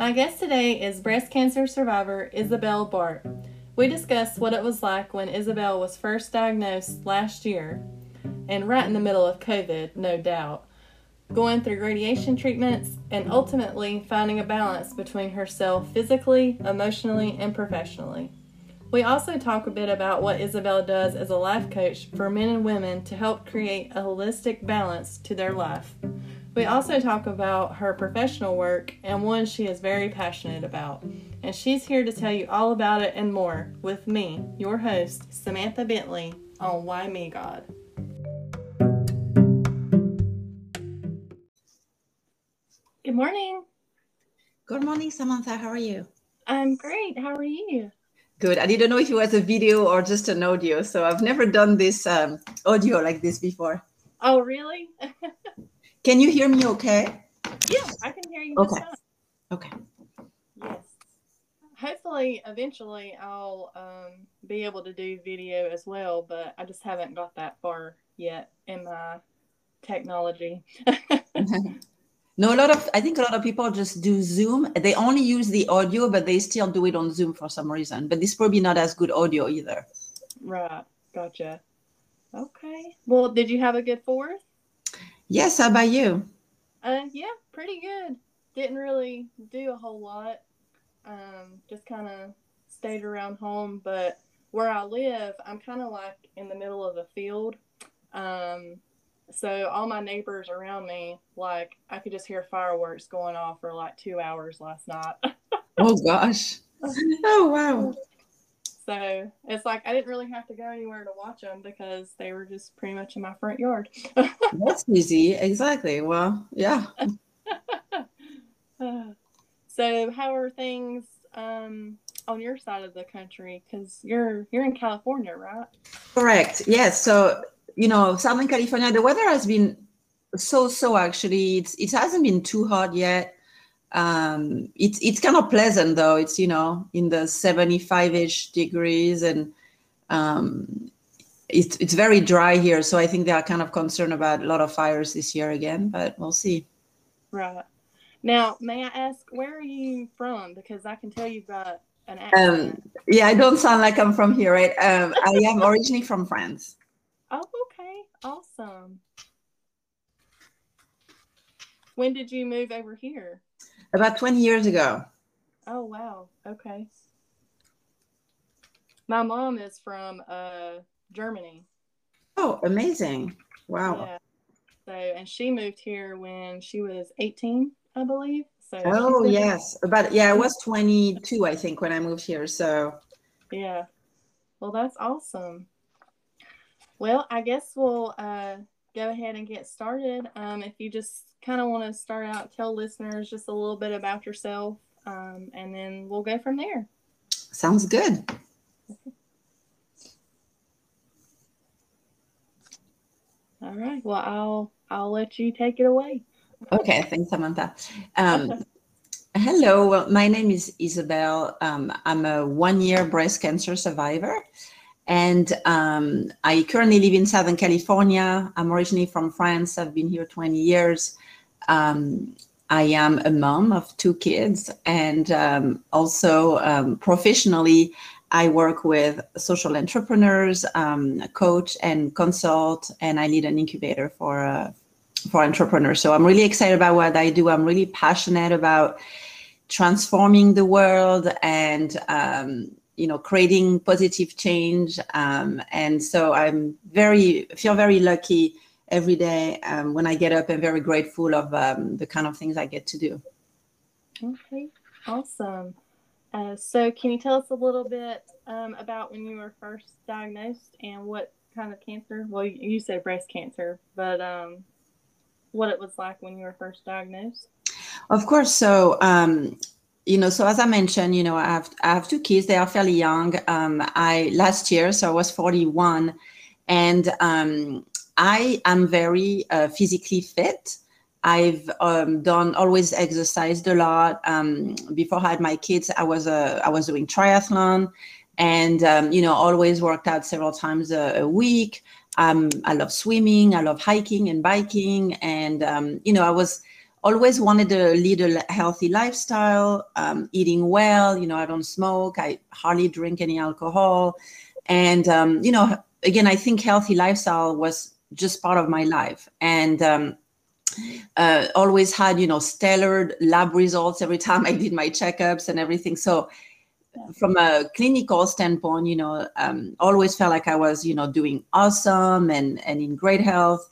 My guest today is breast cancer survivor Isabel Bart. We discuss what it was like when Isabel was first diagnosed last year, and right in the middle of COVID, no doubt, going through radiation treatments, and ultimately finding a balance between herself physically, emotionally, and professionally. We also talk a bit about what Isabel does as a life coach for men and women to help create a holistic balance to their life. We also talk about her professional work and one she is very passionate about. And she's here to tell you all about it and more with me, your host, Samantha Bentley, on Why Me God. Good morning. Good morning, Samantha. How are you? I'm great. How are you? Good. I didn't know if it was a video or just an audio. So I've never done this um, audio like this before. Oh, really? Can you hear me okay? Yeah, I can hear you. Okay. Okay. Yes. Hopefully, eventually, I'll um, be able to do video as well, but I just haven't got that far yet in my technology. no, a lot of I think a lot of people just do Zoom. They only use the audio, but they still do it on Zoom for some reason. But this probably not as good audio either. Right. Gotcha. Okay. Well, did you have a good fourth? Yes, how about you? Uh, yeah, pretty good. Didn't really do a whole lot. Um, just kind of stayed around home. But where I live, I'm kind of like in the middle of a field. Um, so all my neighbors around me, like I could just hear fireworks going off for like two hours last night. oh gosh! Oh wow! So it's like I didn't really have to go anywhere to watch them because they were just pretty much in my front yard. That's easy. Exactly. Well, yeah. so how are things um, on your side of the country? Because you're you're in California, right? Correct. Yes. So you know, Southern California, the weather has been so so. Actually, it's it hasn't been too hot yet um, it's it's kind of pleasant though. It's you know in the 75 ish degrees and um, it's it's very dry here. So I think they are kind of concerned about a lot of fires this year again, but we'll see. Right. Now, may I ask where are you from? Because I can tell you've got an um, accent. Um, yeah, I don't sound like I'm from here, right? Um, I am originally from France. Oh, okay, awesome. When did you move over here? About 20 years ago. Oh, wow. Okay. My mom is from uh, Germany. Oh, amazing. Wow. Yeah. So, and she moved here when she was 18, I believe. So oh, yes. About, yeah, I was 22, I think, when I moved here. So, yeah. Well, that's awesome. Well, I guess we'll uh, go ahead and get started. Um, if you just kind of want to start out, tell listeners just a little bit about yourself, um, and then we'll go from there. Sounds good. All right. Well, I'll I'll let you take it away. Okay. Thanks, Samantha. Um, hello. Well, my name is Isabel. Um, I'm a one-year breast cancer survivor. And um, I currently live in Southern California. I'm originally from France. I've been here 20 years. Um, I am a mom of two kids, and um, also um, professionally, I work with social entrepreneurs, um, coach and consult, and I lead an incubator for uh, for entrepreneurs. So I'm really excited about what I do. I'm really passionate about transforming the world and um, you know creating positive change. Um, and so I'm very feel very lucky every day um, when I get up and very grateful of um, the kind of things I get to do. Okay, awesome. Uh, so, can you tell us a little bit um, about when you were first diagnosed and what kind of cancer? Well, you said breast cancer, but um, what it was like when you were first diagnosed? Of course. So, um, you know, so as I mentioned, you know, I have I have two kids. They are fairly young. Um, I last year, so I was 41, and um, I am very uh, physically fit. I've um, done always exercised a lot. Um, before I had my kids, I was uh, I was doing triathlon, and um, you know always worked out several times a, a week. Um, I love swimming. I love hiking and biking, and um, you know I was always wanted to lead a healthy lifestyle, um, eating well. You know, I don't smoke. I hardly drink any alcohol, and you know, again, I think healthy lifestyle was just part of my life, and um, uh, always had you know stellar lab results every time I did my checkups and everything. So from a clinical standpoint, you know, um, always felt like I was, you know, doing awesome and and in great health.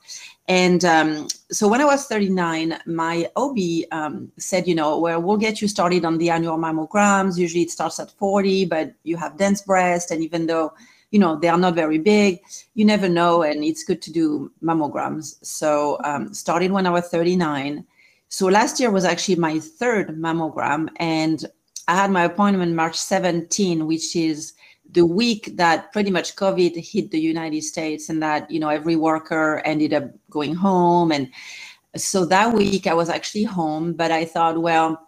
And um, so when I was 39, my OB um, said, you know, well, we'll get you started on the annual mammograms. Usually it starts at 40, but you have dense breast, and even though you know they are not very big, you never know, and it's good to do mammograms. So um, started when I was 39. So last year was actually my third mammogram, and I had my appointment March 17, which is the week that pretty much COVID hit the United States and that, you know, every worker ended up going home. And so that week I was actually home, but I thought, well,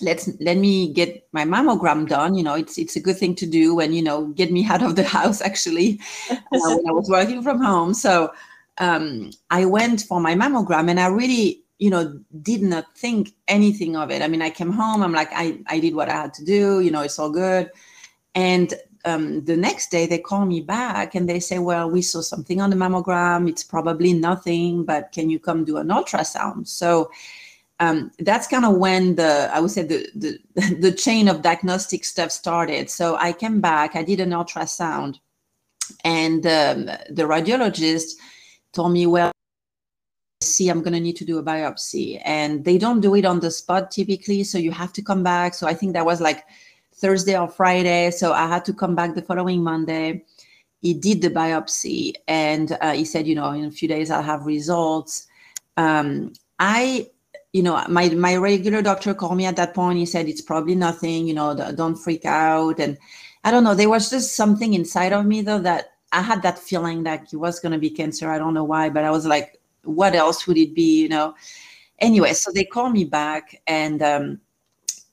let's let me get my mammogram done. You know, it's it's a good thing to do and, you know, get me out of the house actually uh, when I was working from home. So um, I went for my mammogram and I really you know did not think anything of it i mean i came home i'm like i i did what i had to do you know it's all good and um, the next day they call me back and they say well we saw something on the mammogram it's probably nothing but can you come do an ultrasound so um, that's kind of when the i would say the, the the chain of diagnostic stuff started. So i came back i did an ultrasound and um, the radiologist told me well see i'm going to need to do a biopsy. And they don't do it on the spot typically so you have to come back. So i think that was like thursday or friday so i had to come back the following monday. He did the biopsy and uh, he said you know in a few days i'll have results. Um, i you know my my regular doctor called me at that point. He said it's probably nothing you know don't freak out. And i don't know there was just something inside of me though that i had that feeling that it was going to be cancer. I don't know why but i was like what else would it be? You know? Anyway so they call me back and um,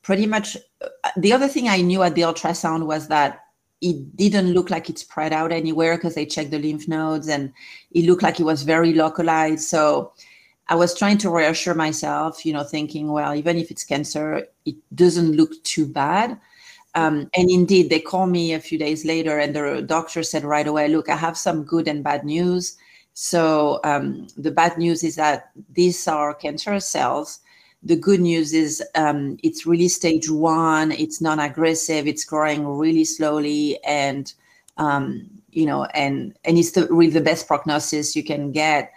pretty much uh, the other thing i knew at the ultrasound was that it didn't look like it spread out anywhere because they checked the lymph nodes and it looked like it was very localized. So i was trying to reassure myself you know thinking well even if it's cancer it doesn't look too bad um, and indeed they called me a few days later and the doctor said right away look i have some good and bad news so um, the bad news is that these are cancerous cells. The good news is um, it's really stage one. It's non-aggressive. It's growing really slowly, and um, you know, and and it's the, really the best prognosis you can get.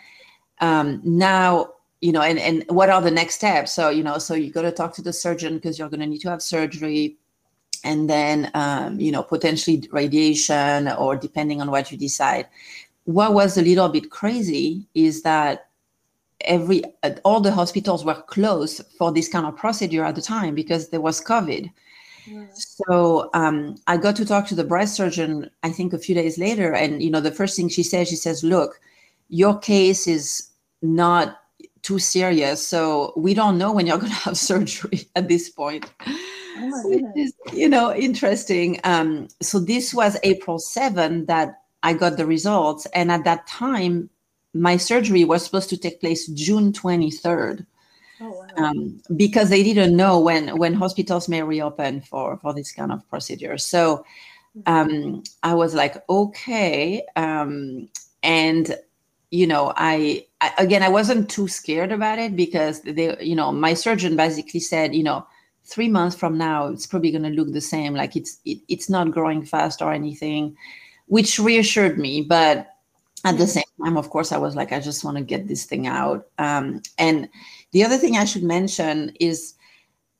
Um, now, you know, and and what are the next steps? So you know, so you got to talk to the surgeon because you're going to need to have surgery and then um, you know potentially radiation or depending on what you decide what was a little bit crazy is that every all the hospitals were closed for this kind of procedure at the time because there was covid yeah. so um, i got to talk to the breast surgeon i think a few days later and you know the first thing she says she says look your case is not too serious so we don't know when you're going to have surgery at this point oh is, you know interesting um, so this was april 7 that I got the results. And at that time, my surgery was supposed to take place June 23rd. Oh, wow. um, because they didn't know when when hospitals may reopen for for this kind of procedure. So um, I was like, okay, um, and you know, I, I again I wasn't too scared about it because they, you know, my surgeon basically said, you know, three months from now it's probably going to look the same, like it's it, it's not growing fast or anything which reassured me. But at the same time, of course, I was like, I just want to get this thing out. Um, and the other thing I should mention is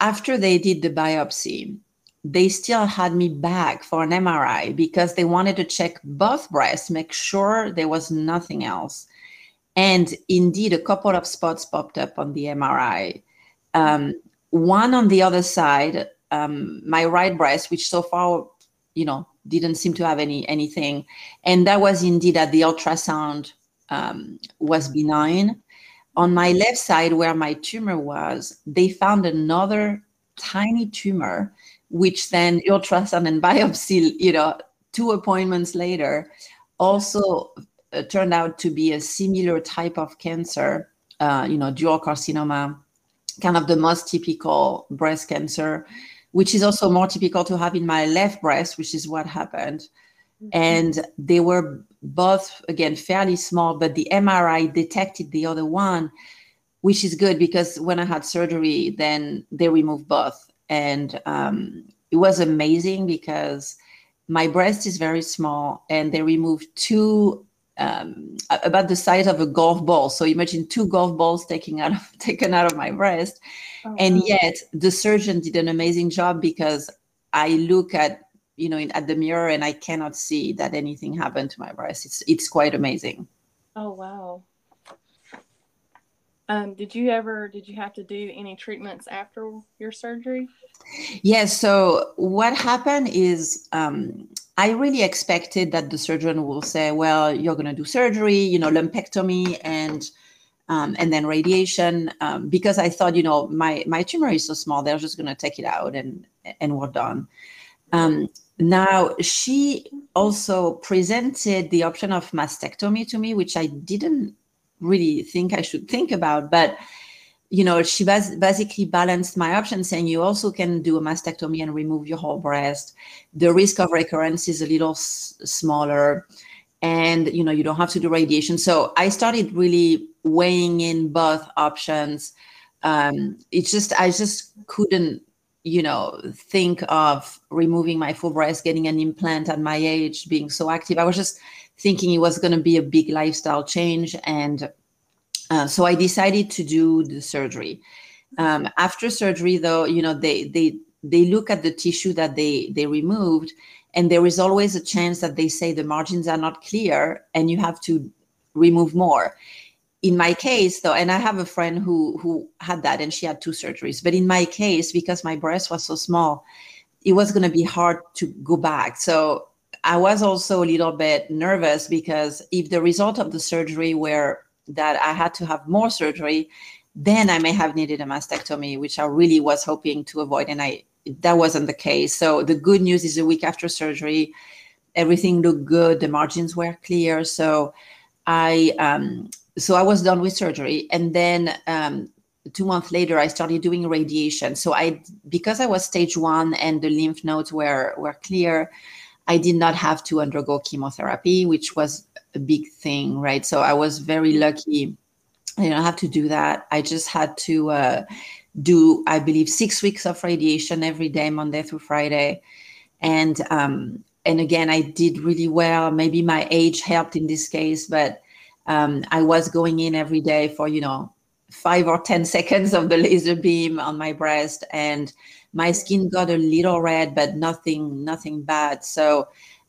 after they did the biopsy, they still had me back for an MRI because they wanted to check both breasts, make sure there was nothing else. And indeed, a couple of spots popped up on the MRI. Um, one on the other side, um, my right breast, which so far, you know, didn't seem to have any anything, and that was indeed that the ultrasound um, was benign. On my left side, where my tumor was, they found another tiny tumor, which then ultrasound and biopsy, you know, two appointments later, also uh, turned out to be a similar type of cancer, uh, you know, ductal carcinoma kind of the most typical breast cancer, which is also more typical to have in my left breast, which is what happened. Mm-hmm. And they were both, again, fairly small, but the MRI detected the other one, which is good because when I had surgery, then they removed both. And um, it was amazing because my breast is very small and they removed two um, about the size of a golf ball. So imagine two golf balls taken out of taken out of my breast, oh, and yet the surgeon did an amazing job because I look at you know in, at the mirror and I cannot see that anything happened to my breast. It's it's quite amazing. Oh wow. Um, did you ever did you have to do any treatments after your surgery? Yes. So what happened is um, I really expected that the surgeon will say, "Well, you're going to do surgery, you know, lumpectomy and." Um, and then radiation um, because I thought, you know, my my tumor is so small, they're just going to take it out and and we're done. Um, now she also presented the option of mastectomy to me, which I didn't really think I should think about, but you know, she bas- basically balanced my options, saying you also can do a mastectomy and remove your whole breast. The risk of recurrence is a little s- smaller, and you know you don't have to do radiation. So I started really weighing in both options. Um, it's just I just couldn't, you know, think of removing my full breast, getting an implant at my age, being so active. I was just thinking it was going to be a big lifestyle change and uh, so I decided to do the surgery. Um, after surgery, though, you know, they they they look at the tissue that they they removed, and there is always a chance that they say the margins are not clear, and you have to remove more. In my case, though, and I have a friend who who had that, and she had two surgeries. But in my case, because my breast was so small, it was going to be hard to go back. So I was also a little bit nervous because if the result of the surgery were that I had to have more surgery, then I may have needed a mastectomy, which I really was hoping to avoid. And I that wasn't the case. So the good news is a week after surgery, everything looked good. The margins were clear. So I um, so I was done with surgery, and then um, two months later I started doing radiation. So I because I was stage one and the lymph nodes were were clear, I did not have to undergo chemotherapy, which was a big thing, right? So I was very lucky. I didn't have to do that. I just had to uh, do, I believe, six weeks of radiation every day, Monday through Friday, and um, and again, I did really well. Maybe my age helped in this case, but um, I was going in every day for you know five or ten seconds of the laser beam on my breast, and my skin got a little red, but nothing nothing bad. So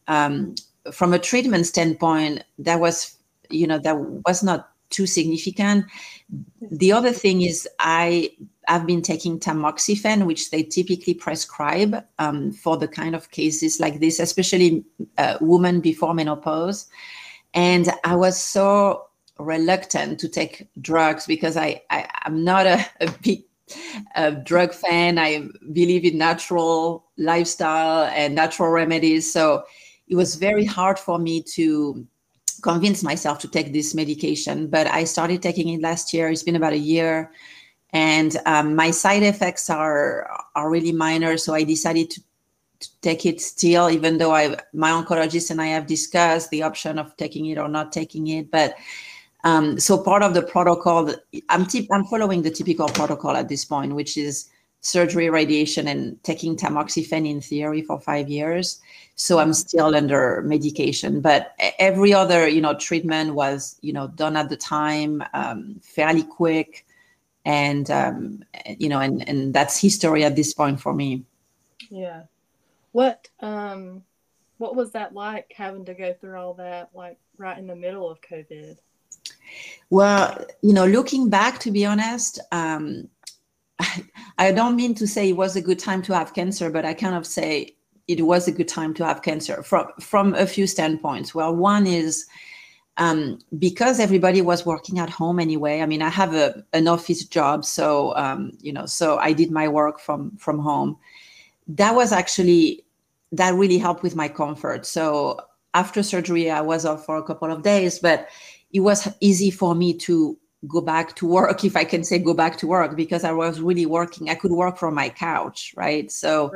um, from a treatment standpoint, that was, you know, that was not too significant. The other thing is I I've been taking tamoxifen, which they typically prescribe um, for the kind of cases like this, especially uh, women before menopause. And I was so reluctant to take drugs because I, I am not a, a big a drug fan. I believe in natural lifestyle and natural remedies. So it was very hard for me to convince myself to take this medication. But I started taking it last year. It's been about a year, and um, my side effects are are really minor. So I decided to, to take it still, even though I my oncologist and I have discussed the option of taking it or not taking it. But um, so part of the protocol, I'm t- I'm following the typical protocol at this point, which is surgery, radiation, and taking tamoxifen in theory for five years. So I'm still under medication, but every other, you know, treatment was, you know, done at the time, um, fairly quick, and um, you know, and and that's history at this point for me. Yeah. What um, what was that like having to go through all that, like right in the middle of COVID? Well, you know, looking back, to be honest, um, I don't mean to say it was a good time to have cancer, but I kind of say it was a good time to have cancer from from a few standpoints. Well, one is um, because everybody was working at home anyway. I mean, I have a an office job, so um, you know, so I did my work from from home. That was actually that really helped with my comfort. So after surgery, I was off for a couple of days, but it was easy for me to go back to work if i can say go back to work because i was really working. I could work from my couch right? So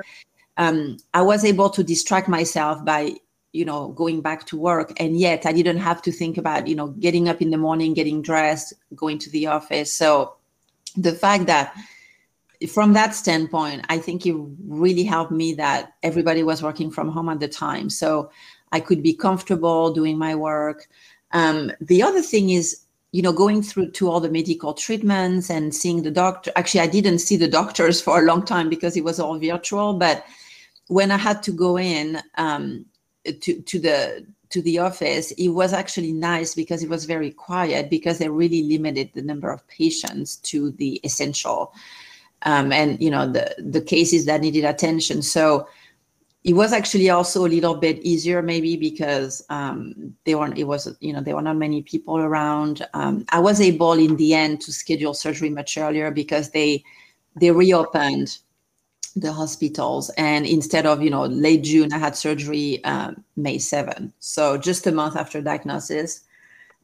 um, i was able to distract myself by you know going back to work. And yet i didn't have to think about you know getting up in the morning getting dressed going to the office. So the fact that from that standpoint i think it really helped me that everybody was working from home at the time. So i could be comfortable doing my work um, the other thing is you know going through to all the medical treatments and seeing the doctor actually i didn't see the doctors for a long time because it was all virtual but when i had to go in um, to to the to the office it was actually nice because it was very quiet because they really limited the number of patients to the essential um, and you know the the cases that needed attention. So it was actually also a little bit easier maybe because um, weren't it was you know there were not many people around. Um, i was able in the end to schedule surgery much earlier because they they reopened the hospitals. And instead of you know late june i had surgery um, may 7 so just a month after diagnosis.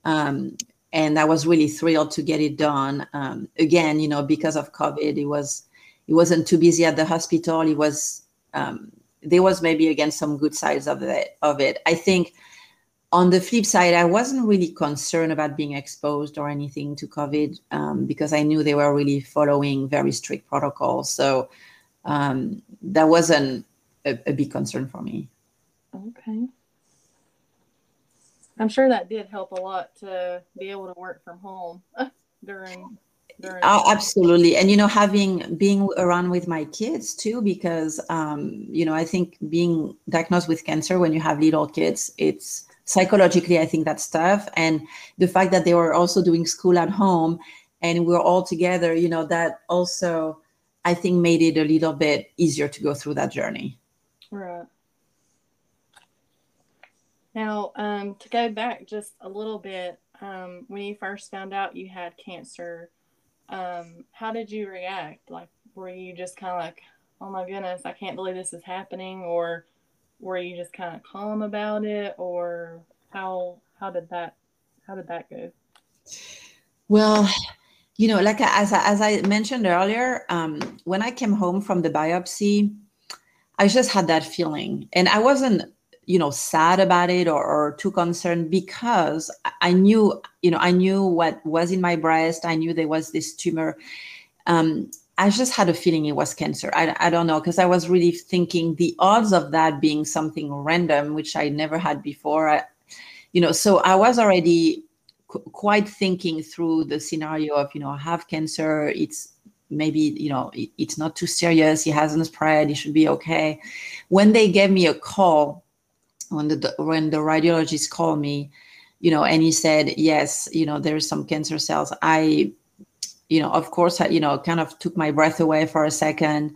Um, and i was really thrilled to get it done. Um, again you know because of covid it was it wasn't too busy at the hospital. It was um, there was maybe again some good sides of it of it i think on the flip side i wasn't really concerned about being exposed or anything to covid um, because i knew they were really following very strict protocols so um, that wasn't a, a big concern for me. Okay. I'm sure that did help a lot to be able to work from home during oh, absolutely and you know having being around with my kids too because um, you know i think being diagnosed with cancer when you have little kids it's psychologically i think that's tough and the fact that they were also doing school at home and we're all together you know that also I think made it a little bit easier to go through that journey. Right. Now, um, to go back just a little bit, um, when you first found out you had cancer, um, how did you react? Like, were you just kind of like, oh my goodness, I can't believe this is happening? Or were you just kind of calm about it? Or how, how did that, how did that go? Well, you know, like as as I mentioned earlier, um, when I came home from the biopsy, I just had that feeling, and I wasn't, you know, sad about it or, or too concerned because I knew, you know, I knew what was in my breast. I knew there was this tumor. Um, I just had a feeling it was cancer. I, I don't know because I was really thinking the odds of that being something random, which I never had before. I, you know, so I was already quite thinking through the scenario of you know I have cancer it's maybe you know it, it's not too serious he hasn't spread he should be okay when they gave me a call when the when the radiologist called me you know and he said yes you know there's some cancer cells i you know of course I, you know kind of took my breath away for a second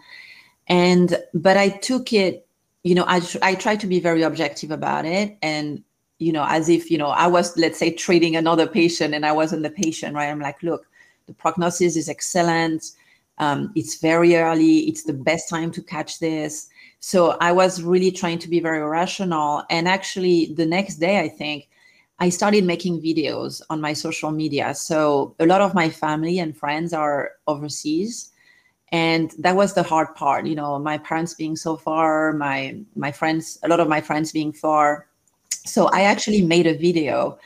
and but i took it you know i i tried to be very objective about it and you know, as if, you know, I was, let's say, treating another patient and I wasn't the patient, right? I'm like, look, the prognosis is excellent. Um, it's very early. It's the best time to catch this. So I was really trying to be very rational. And actually, the next day, I think, I started making videos on my social media. So a lot of my family and friends are overseas. And that was the hard part, you know, my parents being so far, my my friends, a lot of my friends being far so I actually made a video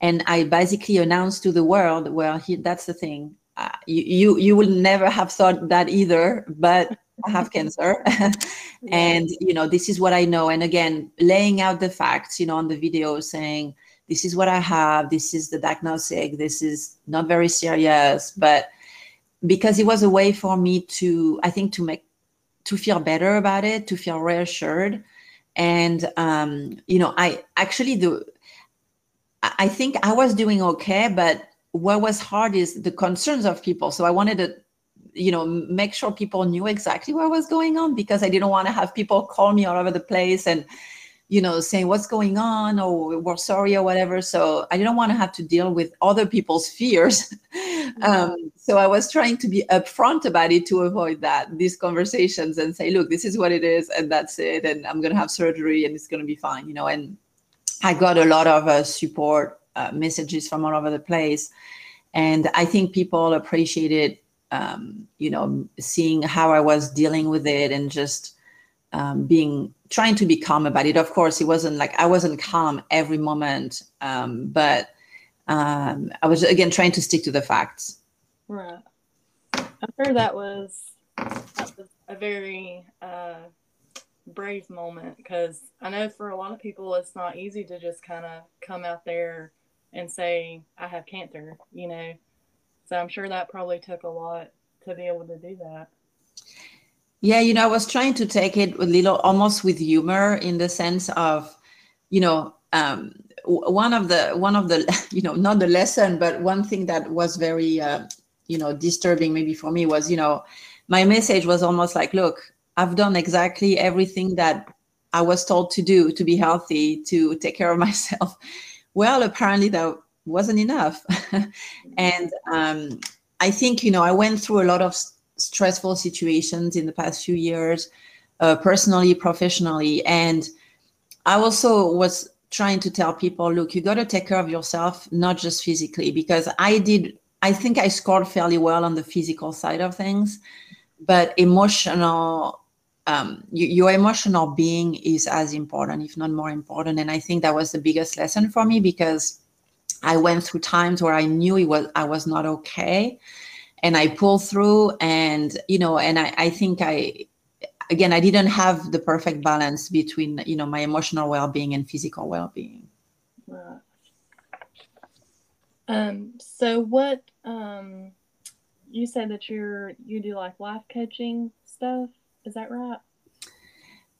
and I basically announced to the world, well, he, that's the thing. Uh, you, you, you will never have thought that either, but I have cancer. and, you know, this is what I know. And again, laying out the facts, you know, on the video saying, this is what I have. This is the diagnosis. This is not very serious, but because it was a way for me to, I think, to make, to feel better about it, to feel reassured and um, you know i actually do i think i was doing okay but what was hard is the concerns of people so i wanted to you know make sure people knew exactly what was going on because i didn't want to have people call me all over the place and you know saying what's going on? or we're sorry or whatever. So i didn't want to have to deal with other people's fears. Um, so I was trying to be upfront about it to avoid that these conversations and say, look, this is what it is, and that's it, and I'm going to have surgery, and it's going to be fine, you know. And I got a lot of uh, support uh, messages from all over the place, and I think people appreciated, um, you know, seeing how I was dealing with it and just um, being trying to be calm about it. Of course, it wasn't like I wasn't calm every moment, um, but um, I was again trying to stick to the facts. Right. I'm sure that was that was a very uh, brave moment because I know for a lot of people it's not easy to just kind of come out there and say I have cancer, you know. So I'm sure that probably took a lot to be able to do that. Yeah, you know, I was trying to take it a little almost with humor in the sense of, you know, um, one of the one of the you know not the lesson, but one thing that was very uh, you know disturbing maybe for me was you know my message was almost like, look, I've done exactly everything that I was told to do to be healthy, to take care of myself. Well, apparently that wasn't enough. and um, I think, you know, I went through a lot of stressful situations in the past few years, uh, personally, professionally. And I also was trying to tell people, look, you got to take care of yourself, not just physically, because I did, I think I scored fairly well on the physical side of things, but emotional, um, your emotional being is as important, if not more important. And I think that was the biggest lesson for me because I went through times where I knew it was I was not okay, and I pulled through. And you know, and I, I think I again I didn't have the perfect balance between you know my emotional well-being and physical well-being. Um. So what? Um. You said that you're you do like life coaching stuff. Is that right?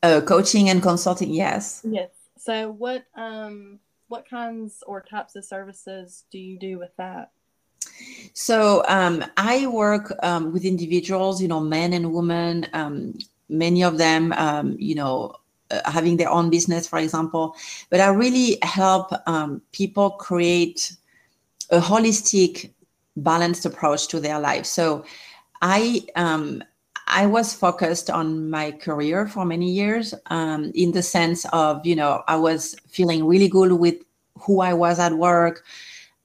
Uh, coaching and consulting, yes. Yes. So what? Um what kinds or types of services do you do with that? So um, I work um, with individuals, you know, men and women, um, many of them, um, you know, uh, having their own business, for example. But I really help um, people create a holistic, balanced approach to their life. So I um, I was focused on my career for many years um, in the sense of, you know, I was feeling really good with who I was at work.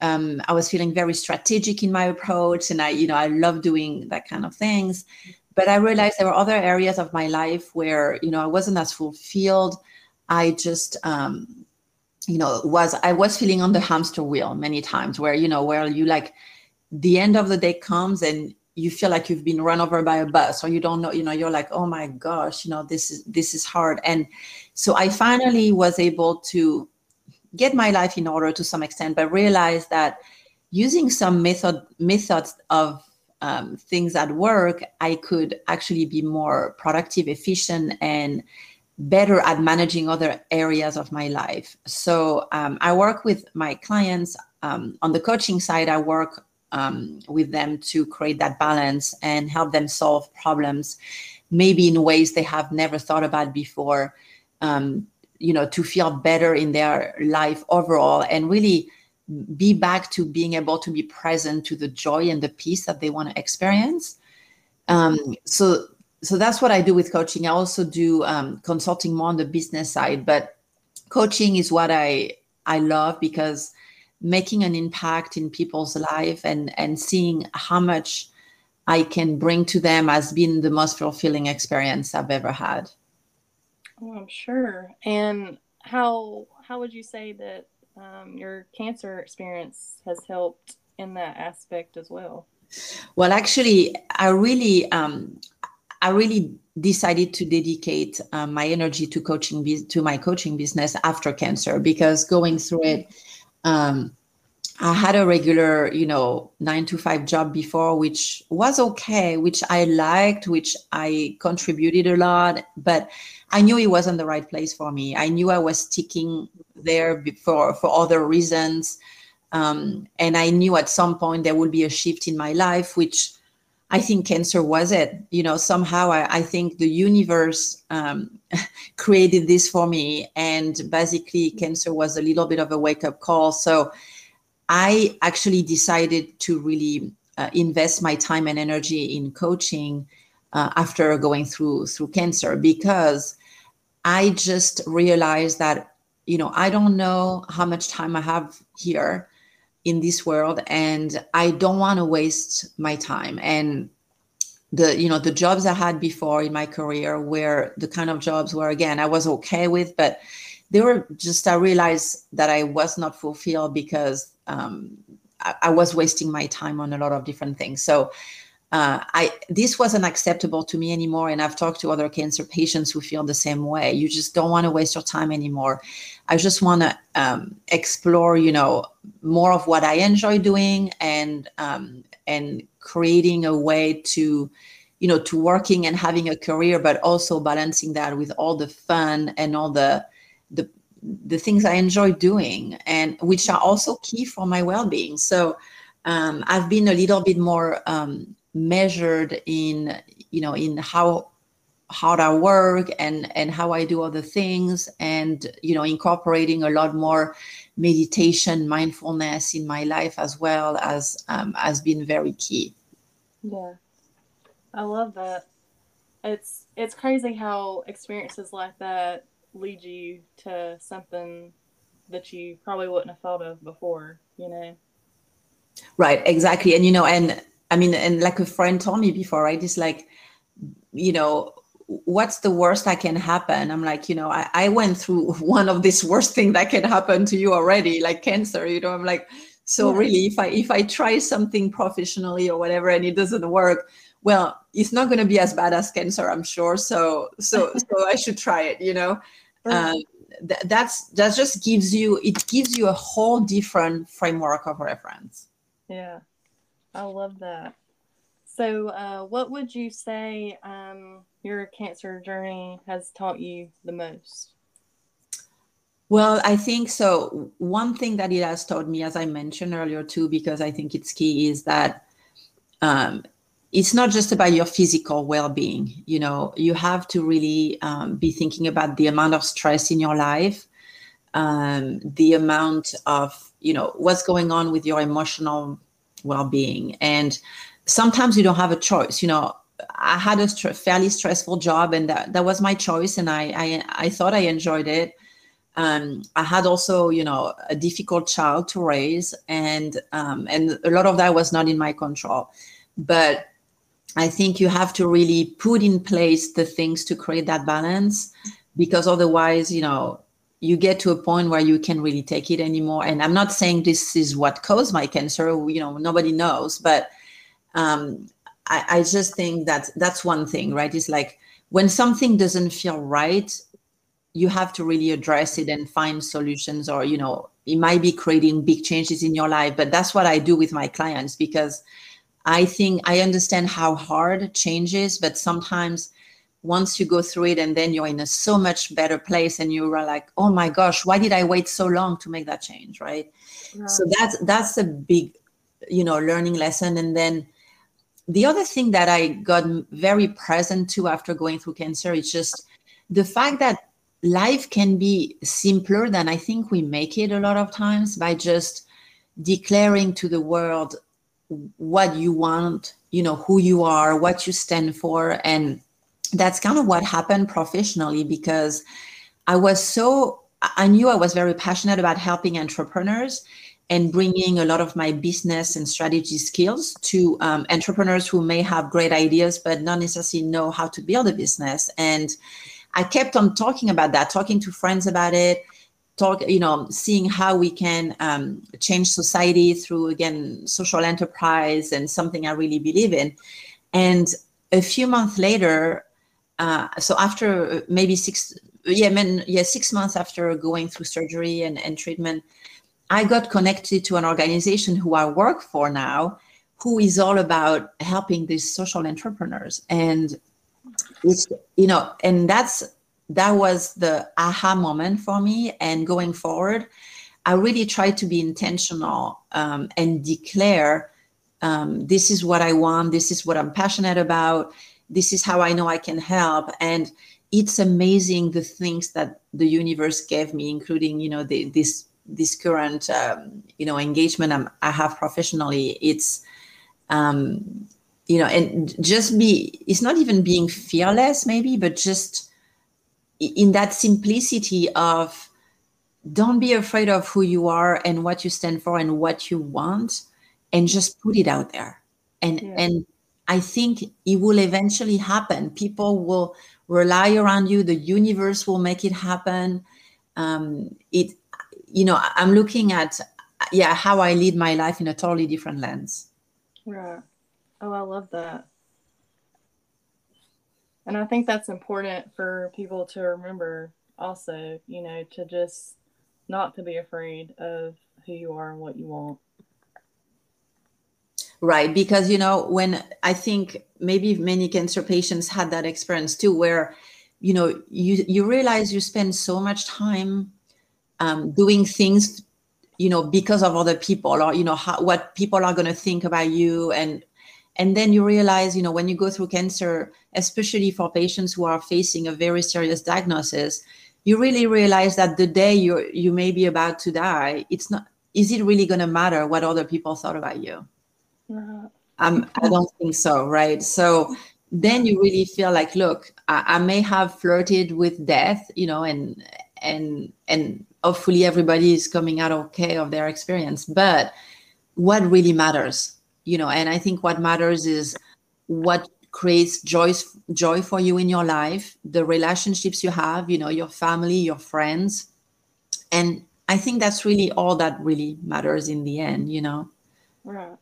Um, I was feeling very strategic in my approach and I, you know, I love doing that kind of things. But I realized there were other areas of my life where, you know, I wasn't as fulfilled. I just, um, you know, was I was feeling on the hamster wheel many times where, you know, where you like the end of the day comes and you feel like you've been run over by a bus or you don't know you know you're like oh my gosh you know this is this is hard. And so i finally was able to get my life in order to some extent but realize that using some method methods of um, things at work i could actually be more productive efficient and better at managing other areas of my life. So um, i work with my clients um, on the coaching side i work um, with them to create that balance and help them solve problems, maybe in ways they have never thought about before. Um, you know, to feel better in their life overall and really be back to being able to be present to the joy and the peace that they want to experience. Um, so, so that's what I do with coaching. I also do um, consulting more on the business side, but coaching is what I I love because making an impact in people's life and and seeing how much I can bring to them has been the most fulfilling experience I've ever had. Oh, I'm sure. And how how would you say that um, your cancer experience has helped in that aspect as well? Well, actually, I really um, I really decided to dedicate um, my energy to coaching to my coaching business after cancer because going through it um, I had a regular, you know, nine to five job before, which was okay, which I liked, which I contributed a lot, but I knew it wasn't the right place for me. I knew I was sticking there for for other reasons, um, and I knew at some point there would be a shift in my life, which I think cancer was it. You know, somehow I, I think the universe um, created this for me, and basically, cancer was a little bit of a wake up call. So I actually decided to really uh, invest my time and energy in coaching uh, after going through through cancer because I just realized that you know I don't know how much time I have here in this world and I don't want to waste my time. And the you know the jobs I had before in my career were the kind of jobs where again I was okay with, but they were just I realized that I was not fulfilled because um, I, I, was wasting my time on a lot of different things. So uh, I this wasn't acceptable to me anymore. And I've talked to other cancer patients who feel the same way. You just don't want to waste your time anymore. I just want to um, explore, you know, more of what I enjoy doing and um, and creating a way to you know to working and having a career but also balancing that with all the fun and all the the the things i enjoy doing and which are also key for my well-being so um, i've been a little bit more um, measured in you know in how how I work and and how I do other things and you know incorporating a lot more meditation mindfulness in my life as well as um, has been very key. Yeah. I love that. It's it's crazy how experiences like that lead you to something that you probably wouldn't have thought of before you know? Right exactly. And you know and i mean and like a friend told me before right it's like you know what's the worst that can happen? I'm like you know I, I went through one of this worst thing that can happen to you already like cancer you know i'm like so really if i if i try something professionally or whatever and it doesn't work well it's not going to be as bad as cancer i'm sure. So so so i should try it you know? Um, th- that's that just gives you it gives you a whole different framework of reference. Yeah i love that so uh, what would you say um, your cancer journey has taught you the most? Well, I think so. One thing that it has taught me, as I mentioned earlier too, because I think it's key, is that um, it's not just about your physical well-being. You know, you have to really um, be thinking about the amount of stress in your life, um, the amount of you know what's going on with your emotional well-being, and sometimes you don't have a choice. You know, I had a st- fairly stressful job, and that, that was my choice, and I I, I thought I enjoyed it. Um, I had also, you know, a difficult child to raise, and um, and a lot of that was not in my control. But I think you have to really put in place the things to create that balance, because otherwise, you know, you get to a point where you can really take it anymore. And I'm not saying this is what caused my cancer. You know, nobody knows, but um, I, I just think that that's one thing, right? It's like when something doesn't feel right, you have to really address it and find solutions, or, you know, it might be creating big changes in your life. But that's what I do with my clients because I think I understand how hard change is, but sometimes once you go through it and then you're in a so much better place and you are like, oh my gosh, why did I wait so long to make that change? Right. Yeah. So that's that's a big, you know, learning lesson. And then the other thing that I got very present to after going through cancer is just the fact that life can be simpler than I think we make it a lot of times by just declaring to the world what you want, you know, who you are, what you stand for. And that's kind of what happened professionally because I was so, I knew I was very passionate about helping entrepreneurs and bringing a lot of my business and strategy skills to um, entrepreneurs who may have great ideas but not necessarily know how to build a business. And i kept on talking about that talking to friends about it talk you know seeing how we can um, change society through again social enterprise and something i really believe in. And a few months later uh, so after maybe six yeah, men, yeah six months after going through surgery and, and treatment I got connected to an organization who I work for now, who is all about helping these social entrepreneurs. And it's, you know, and that's, that was the aha moment for me. And going forward, I really try to be intentional um, and declare um, this is what I want, this is what I'm passionate about, this is how I know I can help. And it's amazing the things that the universe gave me, including, you know, the, this this current um, you know engagement I'm, i have professionally it's um, you know and just be it's not even being fearless maybe but just in that simplicity of don't be afraid of who you are and what you stand for and what you want and just put it out there and yeah. and i think it will eventually happen. People will rely around you. The universe will make it happen. Um, it you know i'm looking at yeah how i lead my life in a totally different lens. Yeah oh i love that. And i think that's important for people to remember also you know to just not to be afraid of who you are and what you want right because you know when i think maybe many cancer patients had that experience too where you know you you realize you spend so much time um, doing things you know because of other people or you know how, what people are going to think about you. And and then you realize you know when you go through cancer especially for patients who are facing a very serious diagnosis you really realize that the day you you may be about to die it's not is it really going to matter what other people thought about you uh, um, i don't think so right? So then you really feel like look I, I may have flirted with death you know and and and hopefully everybody is coming out okay of their experience but what really matters you know and i think what matters is what creates joy joy for you in your life the relationships you have you know your family your friends. And i think that's really all that really matters in the end you know? Right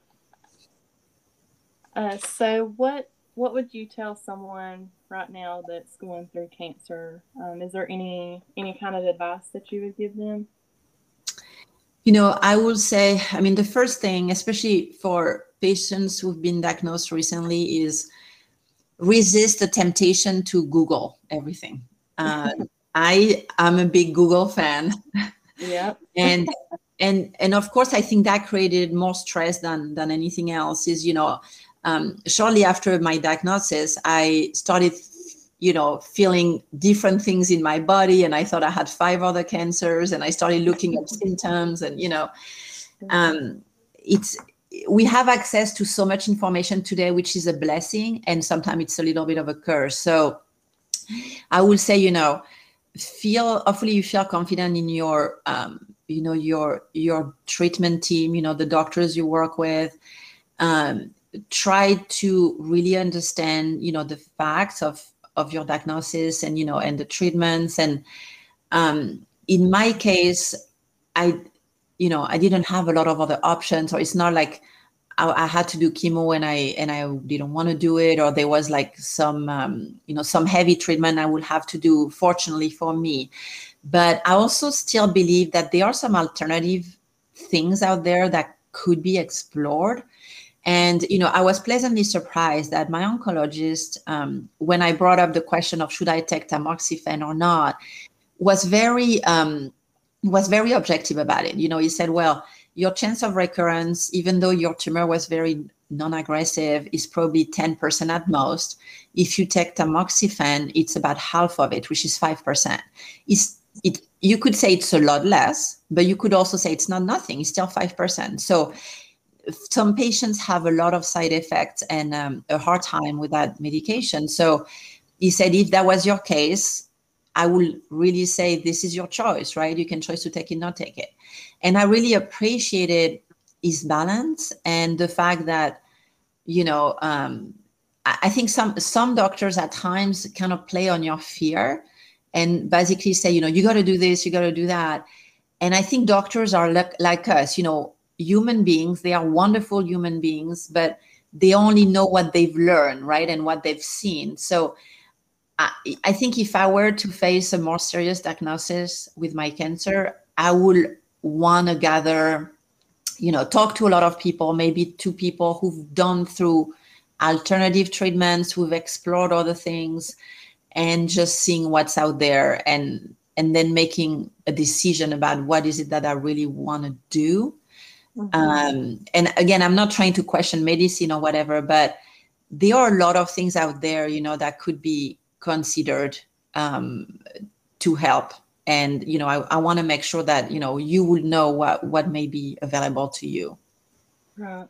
uh, so what what would you tell someone right now that's going through cancer um, is there any any kind of advice that you would give them you know i would say i mean the first thing especially for patients who've been diagnosed recently is resist the temptation to Google everything. Uh, I am a big Google fan. Yeah. and and and of course, I think that created more stress than than anything else. Is you know, um, shortly after my diagnosis, I started you know feeling different things in my body and i thought i had five other cancers and i started looking at symptoms and you know um, it's we have access to so much information today, which is a blessing, and sometimes it's a little bit of a curse. So I will say, you know, feel hopefully you feel confident in your um, you know your your treatment team, you know, the doctors you work with. Um, try to really understand, you know, the facts of of your diagnosis and you know and the treatments. And um, in my case i you know i didn't have a lot of other options. Or it's not like I, I had to do chemo and i and i didn't want to do it or there was like some um, you know some heavy treatment i would have to do fortunately for me. But i also still believe that there are some alternative things out there that could be explored and you know i was pleasantly surprised that my oncologist um, when i brought up the question of should i take tamoxifen or not was very um, was very objective about it. You know, he said, well, your chance of recurrence, even though your tumor was very non-aggressive, is probably 10% at most. If you take tamoxifen, it's about half of it, which is 5%. It's, it, you could say it's a lot less, but you could also say it's not nothing. It's still 5%. So some patients have a lot of side effects and um, a hard time with that medication. So he said, if that was your case, I will really say this is your choice, right? You can choose to take it, not take it. And I really appreciated his balance and the fact that, you know, um, I, think some some doctors at times kind of play on your fear and basically say, you know, you got to do this, you got to do that. And I think doctors are like, like us, you know, human beings. They are wonderful human beings, but they only know what they've learned, right, and what they've seen. So I, I think if I were to face a more serious diagnosis with my cancer, I would want to gather, you know, talk to a lot of people, maybe two people who've done through alternative treatments, who've explored other things, and just seeing what's out there and and then making a decision about what is it that I really want to do. Mm-hmm. Um, and again, I'm not trying to question medicine or whatever, but there are a lot of things out there, you know, that could be considered um, to help. And you know i, I want to make sure that you know you will know what what may be available to you. Right.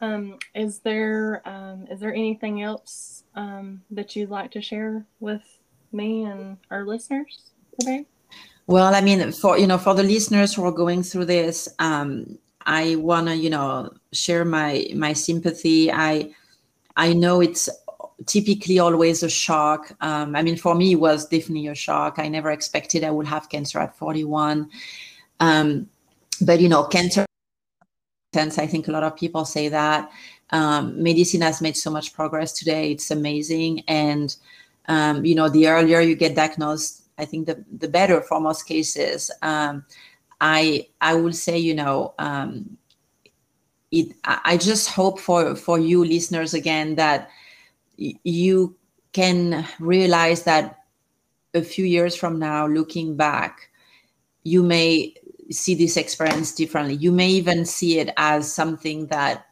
Um, is there um, is there anything else um, that you'd like to share with me and our listeners today Well, I mean, for you know, for the listeners who are going through this, um, I want to you know share my my sympathy. I I know it's typically always a shock. Um, I mean, for me, it was definitely a shock. I never expected I would have cancer at 41. Um, but you know, cancer. I think a lot of people say that. Um, medicine has made so much progress today. It's amazing, and um, you know, the earlier you get diagnosed, I think the the better for most cases. Um, I I will say, you know, um, it. I just hope for for you listeners again that you can realize that a few years from now, looking back, you may see this experience differently. You may even see it as something that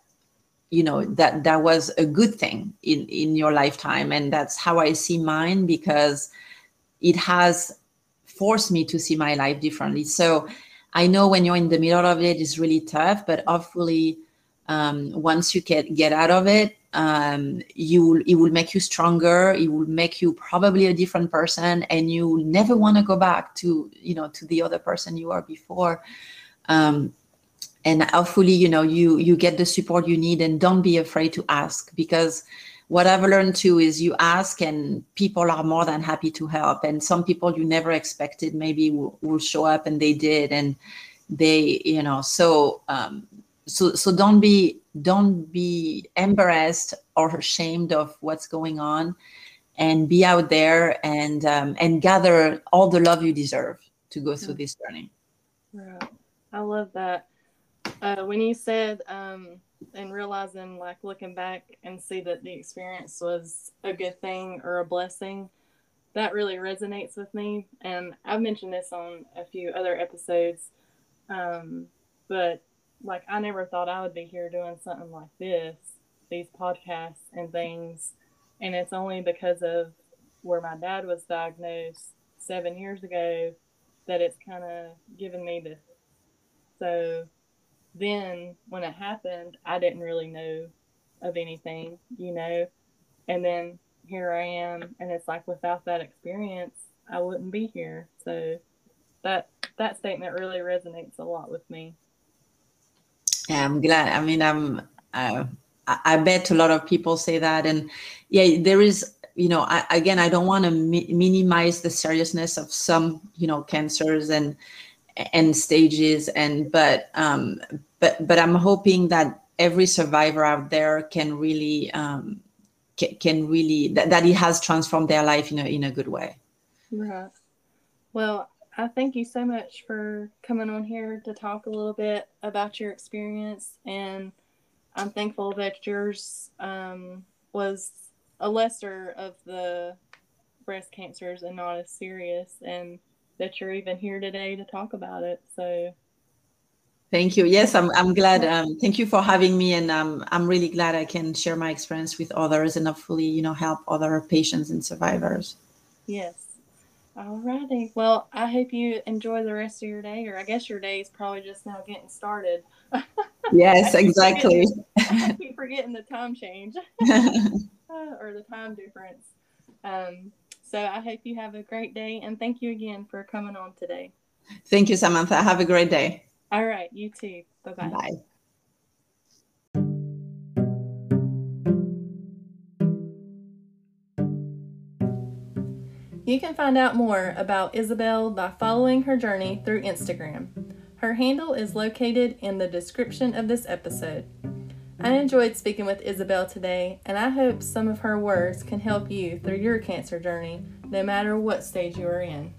you know that that was a good thing in in your lifetime and that's how i see mine because it has forced me to see my life differently. So i know when you're in the middle of it it's really tough but hopefully um, once you get get out of it um, you it will make you stronger. It will make you probably a different person and you never want to go back to you know to the other person you were before. Um, and hopefully you know you you get the support you need and don't be afraid to ask because what i've learned too is you ask and people are more than happy to help. And some people you never expected maybe will, will show up and they did. And they you know so um so so don't be don't be embarrassed or ashamed of what's going on and be out there and um, and gather all the love you deserve to go through this journey. I love that. Uh, when you said um, and realizing like looking back and see that the experience was a good thing or a blessing that really resonates with me. And i've mentioned this on a few other episodes um, but like i never thought i would be here doing something like this these podcasts and things. And it's only because of where my dad was diagnosed seven years ago that it's kind of given me this. So then when it happened, I didn't really know of anything, you know. And then here I am, and it's like without that experience, I wouldn't be here. So that that statement really resonates a lot with me. Yeah, I'm glad. I mean, I'm. Uh, I bet a lot of people say that, and yeah, there is. You know, I, again, I don't want to mi- minimize the seriousness of some, you know, cancers and and stages and but um but but i'm hoping that every survivor out there can really um can, really that, that it has transformed their life in a in a good way. Right. Well i thank you so much for coming on here to talk a little bit about your experience and i'm thankful that yours um was a lesser of the breast cancers and not as serious and that you're even here today to talk about it. So Thank you. Yes, I'm, I'm glad. Um, thank you for having me. And um, I'm really glad I can share my experience with others and hopefully, you know, help other patients and survivors. Yes. All righty. Well, I hope you enjoy the rest of your day, or I guess your day is probably just now getting started. Yes, exactly. I keep forgetting the time change or the time difference. Um, so I hope you have a great day and thank you again for coming on today. Thank you, Samantha. Have a great day. All right, you too. Bye-bye. Bye. You can find out more about Isabel by following her journey through Instagram. Her handle is located in the description of this episode. I enjoyed speaking with Isabel today, and I hope some of her words can help you through your cancer journey, no matter what stage you are in.